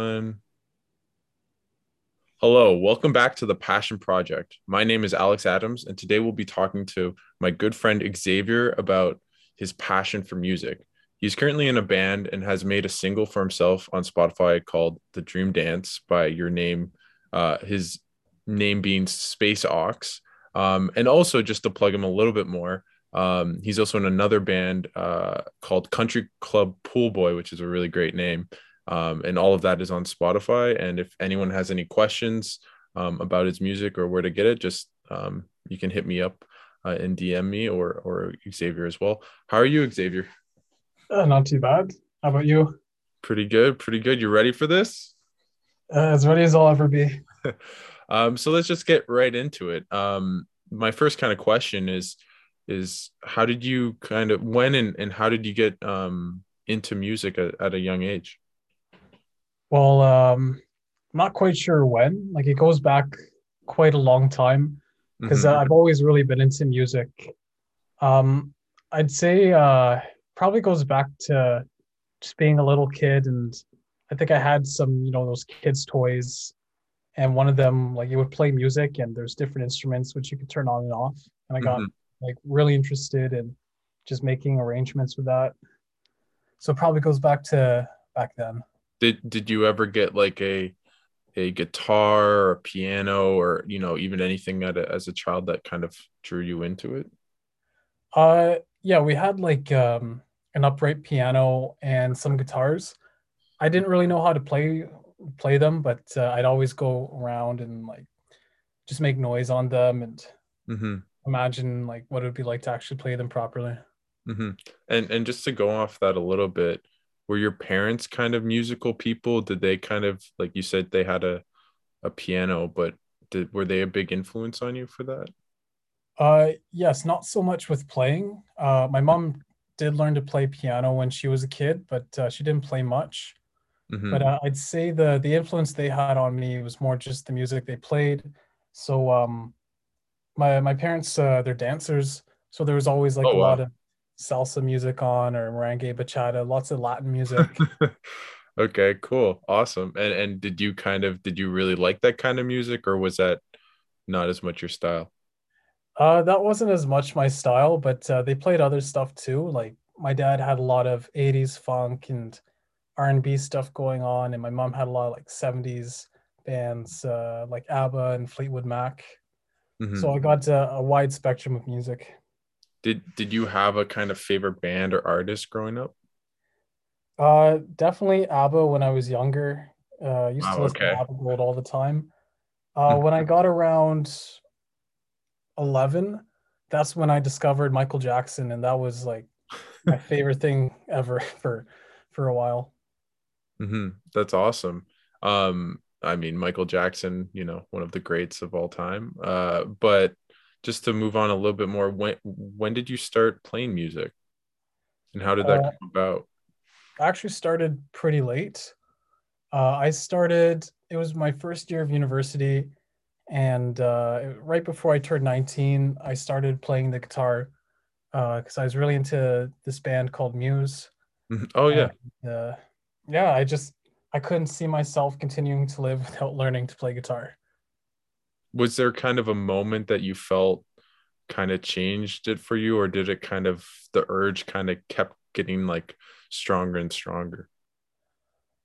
Um, hello, welcome back to the Passion Project. My name is Alex Adams, and today we'll be talking to my good friend Xavier about his passion for music. He's currently in a band and has made a single for himself on Spotify called "The Dream Dance" by your name, uh, his name being Space Ox. Um, and also, just to plug him a little bit more, um, he's also in another band uh, called Country Club Pool Boy, which is a really great name. Um, and all of that is on Spotify. And if anyone has any questions um, about his music or where to get it, just um, you can hit me up uh, and DM me or or Xavier as well. How are you, Xavier? Uh, not too bad. How about you? Pretty good. Pretty good. You ready for this? Uh, as ready as I'll ever be. um, so let's just get right into it. Um, my first kind of question is is how did you kind of when and, and how did you get um, into music at, at a young age? Well, um, I'm not quite sure when. Like it goes back quite a long time because mm-hmm. I've always really been into music. Um, I'd say uh, probably goes back to just being a little kid, and I think I had some, you know, those kids' toys, and one of them like it would play music, and there's different instruments which you could turn on and off, and I got mm-hmm. like really interested in just making arrangements with that. So probably goes back to back then did did you ever get like a a guitar or a piano or you know even anything a, as a child that kind of drew you into it uh yeah we had like um an upright piano and some guitars i didn't really know how to play play them but uh, i'd always go around and like just make noise on them and mm-hmm. imagine like what it would be like to actually play them properly mm-hmm. and and just to go off that a little bit were your parents kind of musical people? Did they kind of like you said they had a a piano but did were they a big influence on you for that? Uh yes not so much with playing. Uh my mom did learn to play piano when she was a kid but uh, she didn't play much. Mm-hmm. but uh, i'd say the the influence they had on me was more just the music they played. So um my my parents uh they're dancers so there was always like oh, a wow. lot of salsa music on or merengue, bachata, lots of Latin music. okay, cool. Awesome. And and did you kind of did you really like that kind of music or was that not as much your style? Uh that wasn't as much my style, but uh, they played other stuff too. Like my dad had a lot of 80s funk and R&B stuff going on and my mom had a lot of like 70s bands uh, like ABBA and Fleetwood Mac. Mm-hmm. So I got uh, a wide spectrum of music. Did did you have a kind of favorite band or artist growing up? Uh, definitely ABBA when I was younger. Uh, used to listen okay. to ABBA Gold all the time. Uh, when I got around eleven, that's when I discovered Michael Jackson, and that was like my favorite thing ever for for a while. Mm-hmm. That's awesome. Um, I mean, Michael Jackson, you know, one of the greats of all time. Uh, but just to move on a little bit more, when when did you start playing music, and how did that uh, come about? I actually started pretty late. Uh, I started. It was my first year of university, and uh, right before I turned 19, I started playing the guitar because uh, I was really into this band called Muse. Mm-hmm. Oh yeah. And, uh, yeah, I just I couldn't see myself continuing to live without learning to play guitar was there kind of a moment that you felt kind of changed it for you or did it kind of the urge kind of kept getting like stronger and stronger?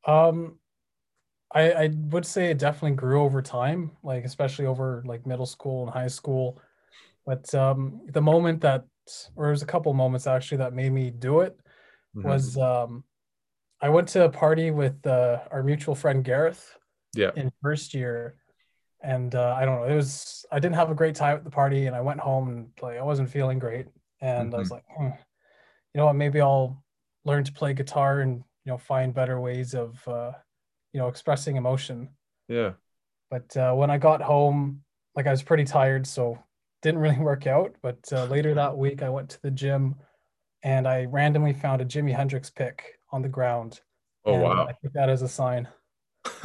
Um i i would say it definitely grew over time like especially over like middle school and high school. But um the moment that or there was a couple moments actually that made me do it mm-hmm. was um i went to a party with uh, our mutual friend gareth yeah. in first year and uh, I don't know. It was I didn't have a great time at the party, and I went home and like I wasn't feeling great, and mm-hmm. I was mm-hmm. like, hmm, you know what? Maybe I'll learn to play guitar and you know find better ways of uh, you know expressing emotion. Yeah. But uh, when I got home, like I was pretty tired, so didn't really work out. But uh, later that week, I went to the gym, and I randomly found a Jimi Hendrix pick on the ground. Oh wow! I took that as a sign.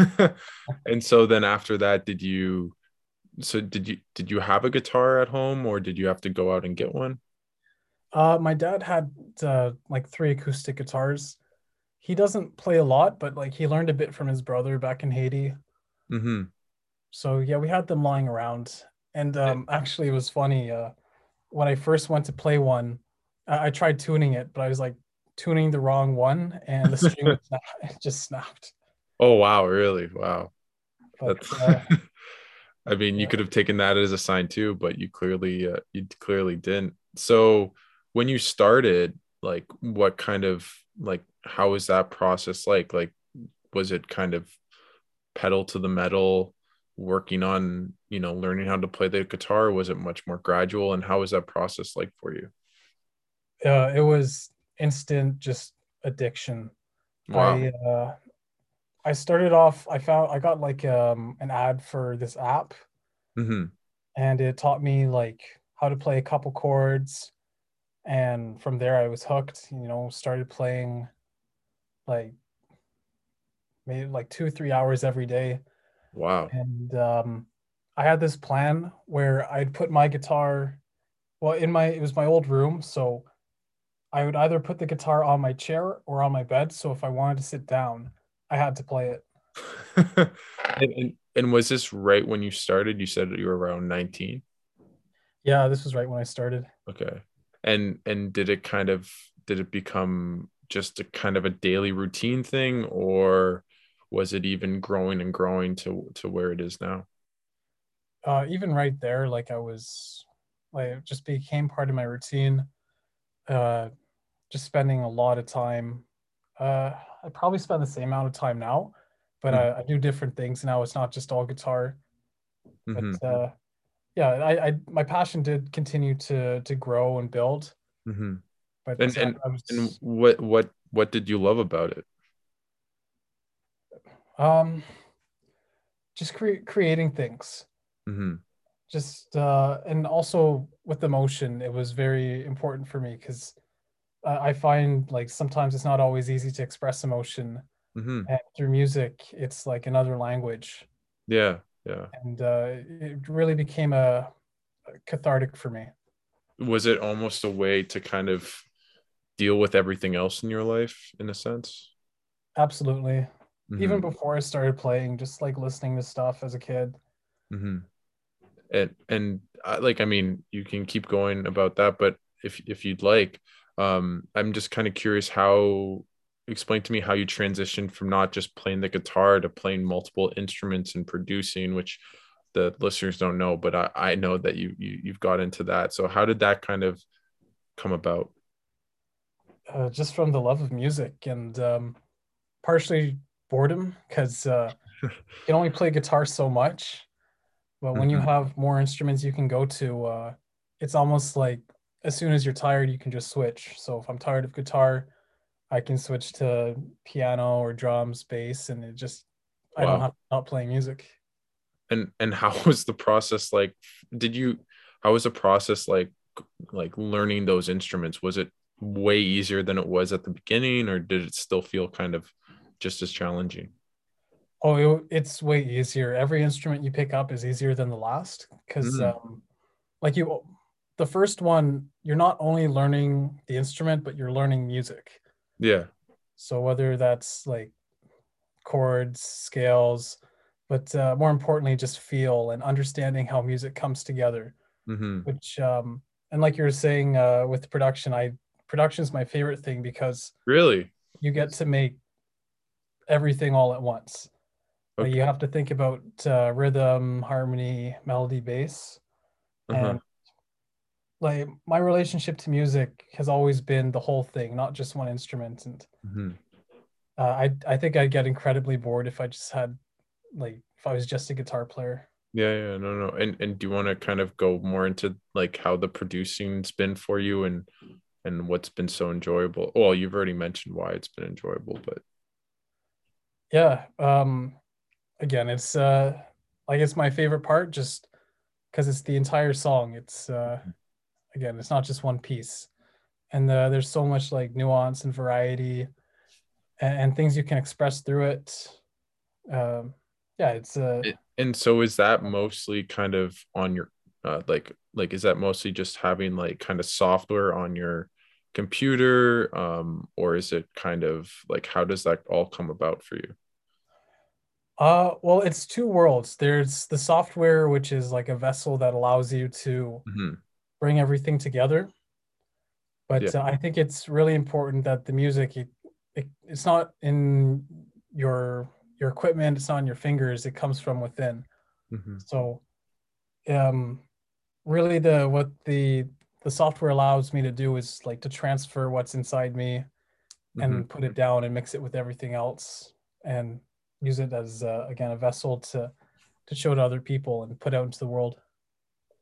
and so then after that, did you? So did you did you have a guitar at home, or did you have to go out and get one? Uh, my dad had uh, like three acoustic guitars, he doesn't play a lot, but like he learned a bit from his brother back in Haiti. Mm-hmm. So yeah, we had them lying around, and um, actually it was funny. Uh, when I first went to play one, I, I tried tuning it, but I was like tuning the wrong one, and the string just snapped. Oh wow! Really? Wow. But, uh, I mean, you could have taken that as a sign too, but you clearly uh, you clearly didn't. So when you started, like, what kind of like how was that process like? Like, was it kind of pedal to the metal, working on you know learning how to play the guitar? was it much more gradual? And how was that process like for you? Uh, it was instant, just addiction. Wow. I uh, I started off. I found I got like um, an ad for this app, Mm-hmm. and it taught me like how to play a couple chords, and from there I was hooked. You know, started playing like maybe like two or three hours every day, Wow. and um, I had this plan where I'd put my guitar. Well, in my it was my old room, so I would either put the guitar on my chair or on my bed. So if I wanted to sit down, I had to play it. and, and, and was this right when you started? You said you were around 19. Yeah, this was right when I started. Okay. And and did it kind of did it become just a kind of a daily routine thing or was it even growing and growing to to where it is now? Uh, even right there, like I was, like it just became part of my routine. Uh, just spending a lot of time. Uh, I probably spend the same amount of time now, but Mhm. I, I do different things now. It's not just all guitar. Mhm, But uh, yeah, I, I my passion did continue to to grow and build. mhm. But And and was and what what what did you love about it? um just cre- creating things. hmm just uh and also with the emotion it was very important for me because uh, i find like sometimes it's not always easy to express emotion. Hmm and through music it's like another language. Yeah, yeah. and uh it really became a, a cathartic for me. Was it almost a way to kind of deal with everything else in your life in a sense? absolutely. Even Mhm, before i started playing just like listening to stuff as a kid. Mhm. And and uh, like I mean, you can keep going about that, but if if you'd like, um, I'm just kind of curious how explain to me how you transitioned from not just playing the guitar to playing multiple instruments and producing, which the listeners don't know, but I, I know that you, you you've got into that. So how did that kind of come about? uh, just from the love of music and um partially boredom because uh you can only play guitar so much But when you Mhm. have more instruments you can go to, uh, it's almost like as soon as you're tired, you can just switch. So if I'm tired of guitar, I can switch to piano or drums, bass, and it just I don't have to stop playing music. And and how was the process like? Did you how was the process like like learning those instruments? Was it way easier than it was at the beginning, or did it still feel kind of just as challenging? Oh, it, it's way easier. Every instrument you pick up is easier than the last because, Mm, um, like you, the first one, you're not only learning the instrument, but you're learning music. yeah. So whether that's like chords, scales, but uh, more importantly, just feel and understanding how music comes together. hmm Which um, and like you were saying uh, with production, I production is my favorite thing because Really? you get to make everything all at once. Okay. you have to think about uh, rhythm, harmony, melody, bass, Uh-huh. and like my relationship to music has always been the whole thing, not just one instrument. And hmm uh, I I think I'd get incredibly bored if I just had like if I was just a guitar player. Yeah, yeah, no, no. And and do you want to kind of go more into like how the producing's been for you and and what's been so enjoyable? Well, you've already mentioned why it's been enjoyable, but Yeah. Um, again, it's uh like it's my favorite part just because it's the entire song. It's uh again, it's not just one piece, and uh, there's so much like nuance and variety and, and things you can express through it. Um, yeah, it's uh it, and so is that mostly kind of on your uh like like is that mostly just having like kind of software on your computer um, or is it kind of like how does that all come about for you uh well it's two worlds there's the software which is like a vessel that allows you to mm-hmm. Bring everything together but Yeah. uh, i think it's really important that the music it, it, it's not in your your equipment it's not in your fingers it comes from within Mm-hmm. so um really the what the the software allows me to do is like to transfer what's inside me and Mm-hmm. put it down and mix it with everything else and use it as uh, again a vessel to to show to other people and put out into the world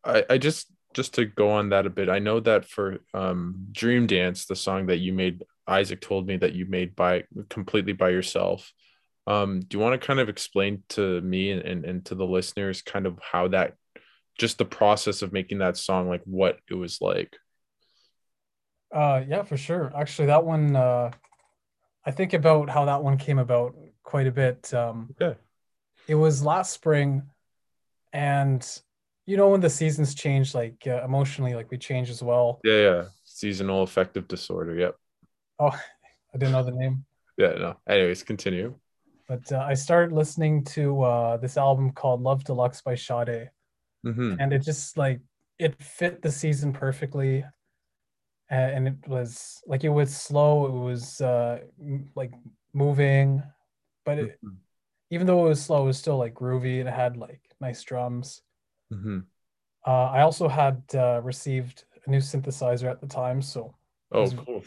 I, I just just to go on that a bit i know that for um dream dance the song that you made isaac told me that you made by completely by yourself. Um do you want to kind of explain to me and, and, and to the listeners kind of how that just the process of making that song like what it was like? Uh yeah for sure. Actually that one uh i think about how that one came about quite a bit. Um Yeah. it was last spring and you know when the seasons change like uh, emotionally like we change as well. Yeah yeah. Seasonal affective disorder yep. Oh i didn't know the name. Yeah no. Anyways continue. But uh, i started listening to uh this album called love deluxe by Sade. hmm and it just like it fit the season perfectly. And it was like it was slow it was uh like moving but it, even though it was slow it was still like groovy. And it had like nice drums hmm uh i also had uh received a new synthesizer at the time so oh Was- cool.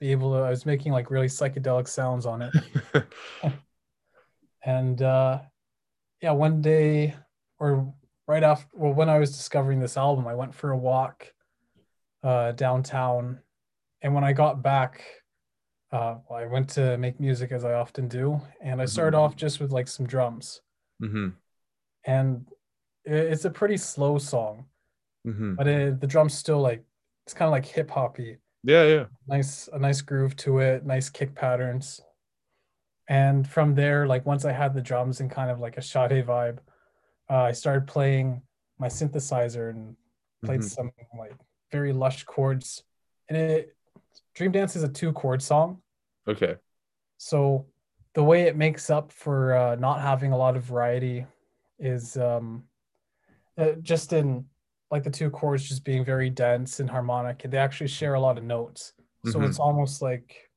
be able to i was making like really psychedelic sounds on it. And uh yeah one day or right after well when i was discovering this album i went for a walk uh downtown. And when i got back uh well, i went to make music as i often do. And i started Mhm. off just with like some drums. Hmm and i- it's a pretty slow song hmm but it, the drums still like it's kind of like hip hoppy yeah yeah. Nice a nice groove to it nice kick patterns. And from there like once i had the drums and kind of like a Sade vibe uh, i started playing my synthesizer and played Mhm. some like very lush chords. And it dream dance is a two chord song. Okay. So the way it makes up for uh, not having a lot of variety is um, uh, just in like the two chords just being very dense and harmonic and they actually share a lot of notes so Mhm. it's almost like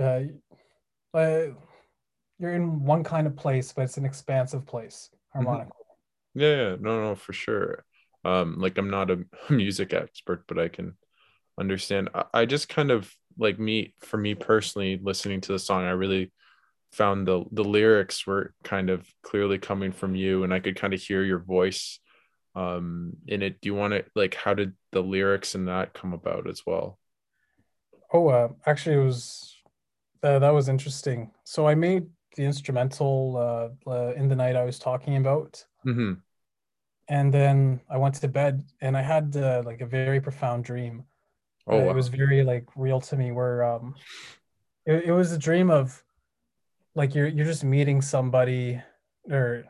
uh, uh, you're in one kind of place but it's an expansive place harmonically Yeah, yeah, no, no, for sure. Um, like I'm not a music expert, but I can understand. I, I just kind of like me, for me personally, listening to the song, I really found the the lyrics were kind of clearly coming from you, and I could kind of hear your voice um in it. Do you want to like how did the lyrics and that come about as well? oh uh, actually it was uh, that was interesting so i made the instrumental uh, uh, in the night i was talking about mm-hmm. and then I went to bed and I had uh, like a very profound dream. Oh, wow. it was very like real to me. Where um, it, it was a dream of like you're you're just meeting somebody or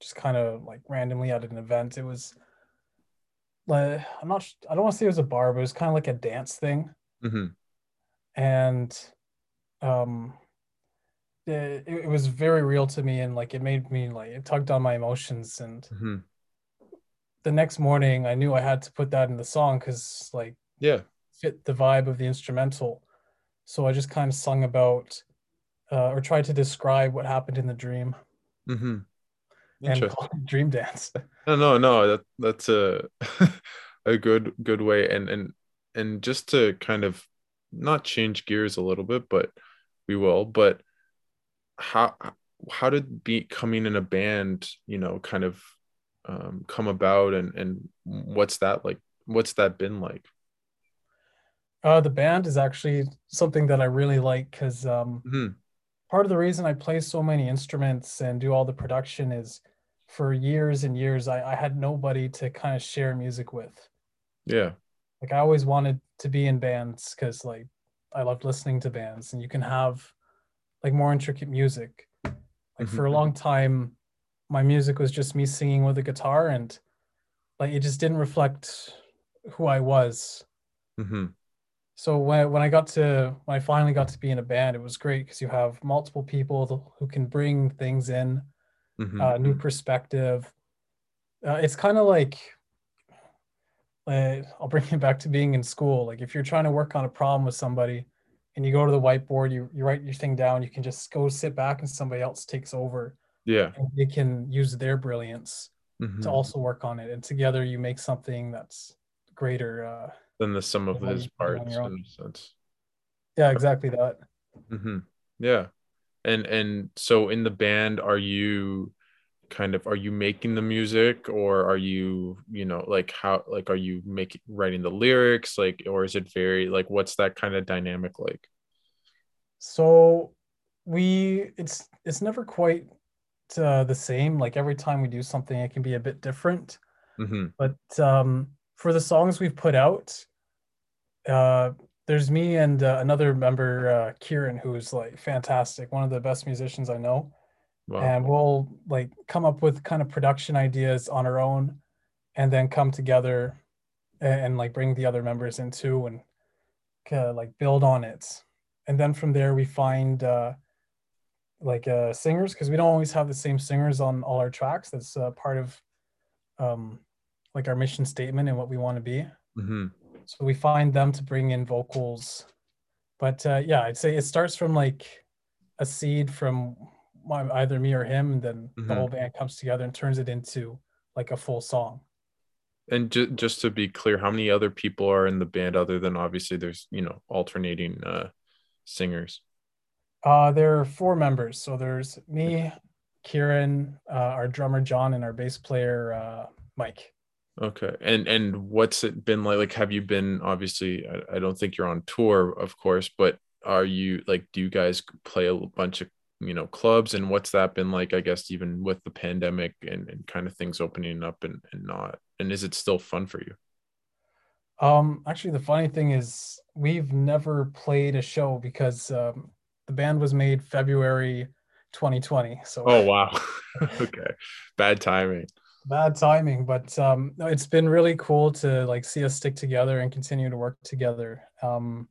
just kind of like randomly at an event. It was like I'm not I don't want to say it was a bar, but it was kind of like a dance thing, hmm and um, it, it was very real to me and like it made me like it tugged on my emotions and hmm the next morning I knew I had to put that in the song because like Yeah. fit the vibe of the instrumental. So I just kind of sung about uh, or tried to describe what happened in the dream hmm and dream dance. No, no, no. That that's a a good good way, and and and just to kind of not change gears a little bit, but we will. But how how did becoming in a band, you know, kind of um, come about, and and what's that like? What's that been like? Uh, the band is actually something that I really like because um, Mhm. Part of the reason I play so many instruments and do all the production is for years and years I, I had nobody to kind of share music with. Yeah. like I always wanted to be in bands because like I loved listening to bands and you can have like more intricate music. Like for a long time, my music was just me singing with a guitar and like it just didn't reflect who I was. hmm so when when I got to when I finally got to be in a band, it was great because you have multiple people who can bring things in, mm-hmm. uh, new perspective. Uh, it's kind of like uh, I'll bring it back to being in school. Like if you're trying to work on a problem with somebody, and you go to the whiteboard, you you write your thing down, you can just go sit back, and somebody else takes over. Yeah, and they can use their brilliance mm-hmm. to also work on it, and together you make something that's greater. Than the sum of his parts in a sense. Yeah, exactly that. Mm-hmm. Yeah, and and so in the band, are you kind of are you making the music or are you you know like how like are you making writing the lyrics like or is it very like what's that kind of dynamic like so we it's it's never quite uh, the same like every time we do something it can be a bit different mm-hmm. but um for the songs we've put out uh, there's me and uh, another member, uh, Kieran, who's like fantastic, one of the best musicians I know. Wow. And we'll like come up with kind of production ideas on our own, and then come together and, and like bring the other members into and uh, like build on it. And then from there we find uh, like uh, singers because we don't always have the same singers on all our tracks. That's uh, part of um, like our mission statement and what we want to be. Mm-hmm. So we find them to bring in vocals. But uh, yeah, I'd say it starts from like a seed from either me or him, and then mm-hmm. the whole band comes together and turns it into like a full song. And ju- just to be clear, how many other people are in the band other than obviously there's you know alternating uh, singers? Uh, there are four members. So there's me, Kieran, uh, our drummer John, and our bass player uh, Mike. Okay. And and what's it been like? Like, have you been obviously? I, I don't think you're on tour, of course, but are you like? Do you guys play a bunch of you know clubs? And what's that been like? I guess even with the pandemic and, and kind of things opening up and and not. And is it still fun for you? Um, actually, the funny thing is we've never played a show because um, the band was made February 2020. So. Oh wow. okay. Bad timing bad timing but um it's been really cool to like see us stick together and continue to work together um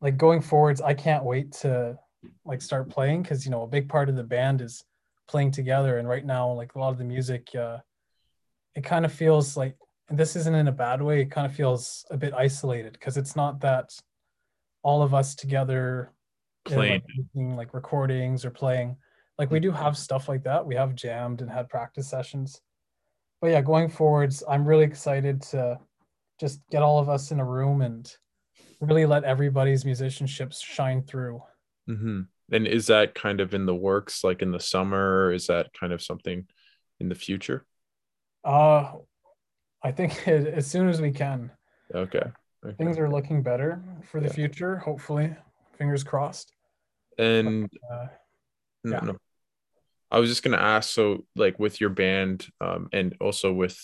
like going forwards i can't wait to like start playing because you know a big part of the band is playing together and right now like a lot of the music uh it kind of feels like and this isn't in a bad way it kind of feels a bit isolated because it's not that all of us together playing like, like recordings or playing like we do have stuff like that. We have jammed and had practice sessions. But yeah, going forwards, I'm really excited to just get all of us in a room and really let everybody's musicianship shine through. Mm-hmm. And is that kind of in the works, like in the summer? is that kind of something in the future? Uh, I think as soon as we can. Okay. okay. Things are looking better for the yeah. future, hopefully. Fingers crossed. And but, uh, yeah. no, I was just gonna ask, so like with your band, um, and also with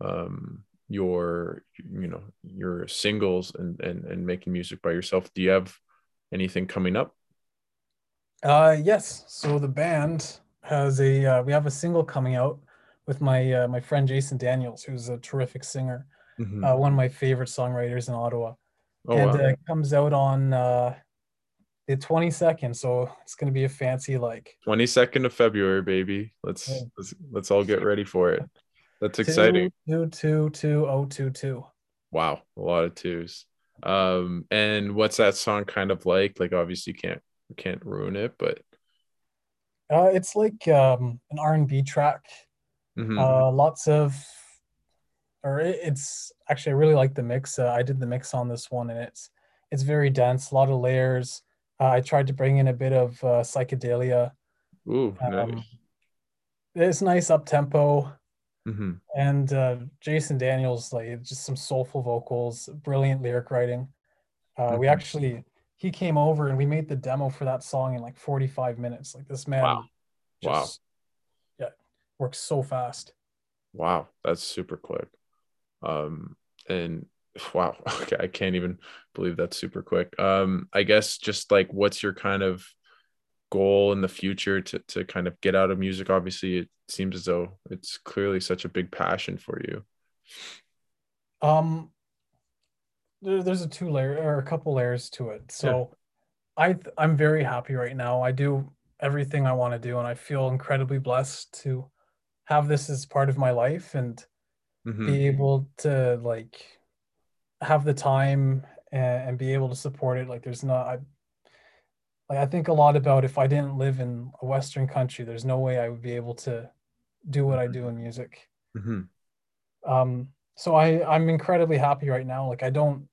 um your you know your singles and and and making music by yourself, do you have anything coming up? Uh yes. So the band has a uh, we have a single coming out with my uh, my friend Jason Daniels, who's a terrific singer, mm-hmm. uh, one of my favorite songwriters in Ottawa. Oh, and wow. uh, it comes out on uh, the 22nd so it's going to be a fancy like 22nd of february baby. Let's yeah. let's, let's all get ready for it. That's exciting. two two two oh two two. Wow a lot of twos. Um and what's that song kind of like? Like obviously you can't you can't ruin it but uh it's like um an r&b track. Mm-hmm. uh lots of or it, it's actually i really like the mix. Uh, i did the mix on this one and it's it's very dense a lot of layers uh, I tried to bring in a bit of uh, psychedelia. Ooh, um, nice. It's nice up tempo. Mm-hmm. And uh, Jason Daniels, like just some soulful vocals, brilliant lyric writing. Uh. We actually, he came over and we made the demo for that song in like 45 minutes. Like this man, wow, just, wow, yeah, works so fast. Wow, that's super quick. Um, and wow okay i can't even believe that's super quick um i guess just like what's your kind of goal in the future to to kind of get out of music obviously it seems as though it's clearly such a big passion for you um there, there's a two layer or a couple layers to it. So yeah. I I'm very happy right now. I do everything I want to do and I feel incredibly blessed to have this as part of my life and mm-hmm. be able to like have the time and, and, be able to support it like there's not I, like I think a lot about if I didn't live in a western country there's no way I would be able to do what I do in music. Mm-hmm. um so I I'm incredibly happy right now like I don't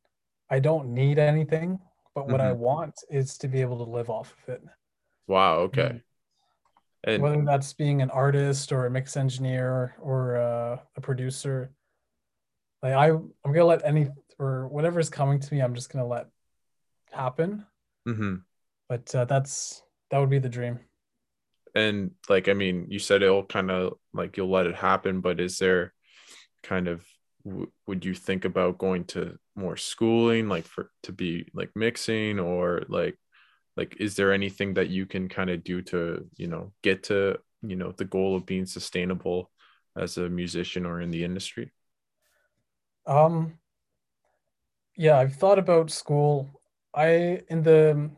I don't need anything but what mm-hmm. I want is to be able to live off of it. Wow okay. And whether that's being an artist or a mix engineer or uh, a producer like I I'm gonna let any or whatever's coming to me I'm just gonna let happen. Mm-hmm. but uh, that's that would be the dream. And like I mean you said it'll kind of like you'll let it happen but is there kind of w- would you think about going to more schooling like for to be like mixing or like like is there anything that you can kind of do to you know get to you know the goal of being sustainable as a musician or in the industry? Um yeah i've thought about school i in the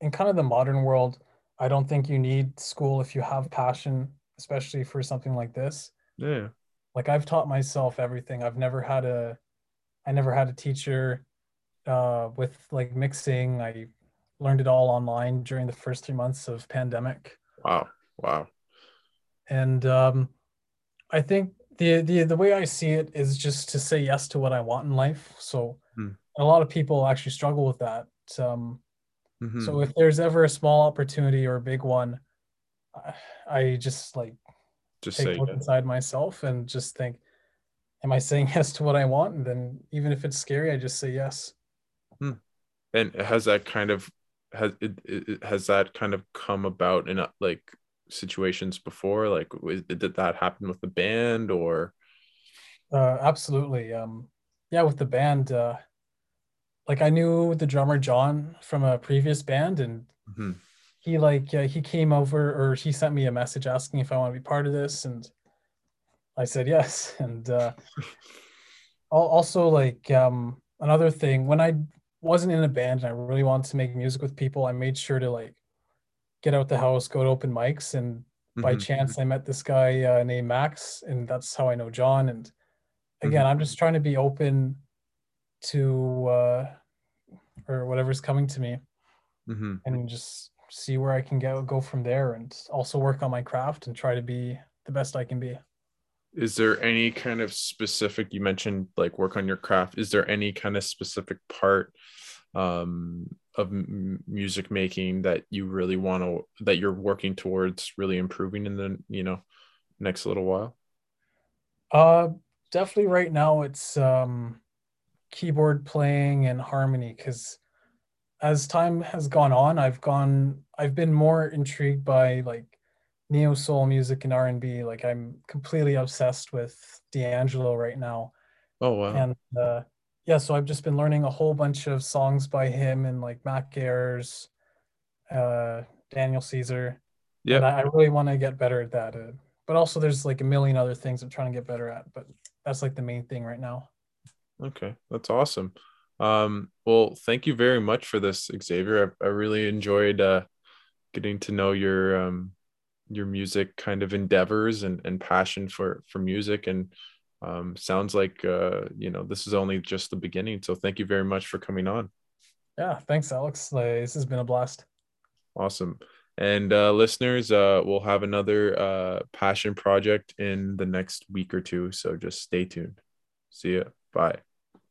in kind of the modern world i don't think you need school if you have passion especially for something like this yeah like i've taught myself everything i've never had a i never had a teacher uh with like mixing i learned it all online during the first three months of pandemic. Wow. Wow. And um, I think the, the the way I see it is just to say yes to what I want in life. So. A lot of people actually struggle with that. Um, mm-hmm. So if there's ever a small opportunity or a big one, I just like just take a look inside myself and just think, am I saying yes to what I want? And then even if it's scary, I just say yes. Hmm. And has that kind of has it, it, has that kind of come about in uh, like situations before like did that happen with the band or uh absolutely um yeah with the band uh like i knew the drummer john from a previous band and mm-hmm. he like uh, he came over or he sent me a message asking if i want to be part of this and i said yes and uh also like um another thing when i wasn't in a band and I really wanted to make music with people, I made sure to like get out the house, go to open mics, and mm-hmm. by chance I met this guy uh, named Max, and that's how I know John. And again, mm-hmm. I'm just trying to be open to uh, or whatever's coming to me, mm-hmm. and just see where I can go go from there, and also work on my craft and try to be the best I can be. Is there any kind of specific you mentioned like work on your craft. Is there any kind of specific part um, of m- music making that you really want to that you're working towards really improving in the you know next little while? Uh definitely right now it's um keyboard playing and harmony because as time has gone on i've gone i've been more intrigued by like neo soul music and R&B. Like I'm completely obsessed with D'Angelo right now. Oh wow. And uh, yeah, so I've just been learning a whole bunch of songs by him and like Mac Ayres, uh, Daniel Caesar. Yeah. I, I, really want to get better at that. Uh, but also there's like a million other things I'm trying to get better at, but that's like the main thing right now. Okay. That's awesome. Um, well, thank you very much for this, Xavier. I, I really enjoyed uh, getting to know your um, your music kind of endeavors and, and passion for for music. And um, sounds like uh, you know this is only just the beginning. So thank you very much for coming on. Yeah thanks alex. This has been a blast. Awesome. And uh, listeners uh, we'll have another uh, passion project in the next week or two. So just stay tuned. See ya bye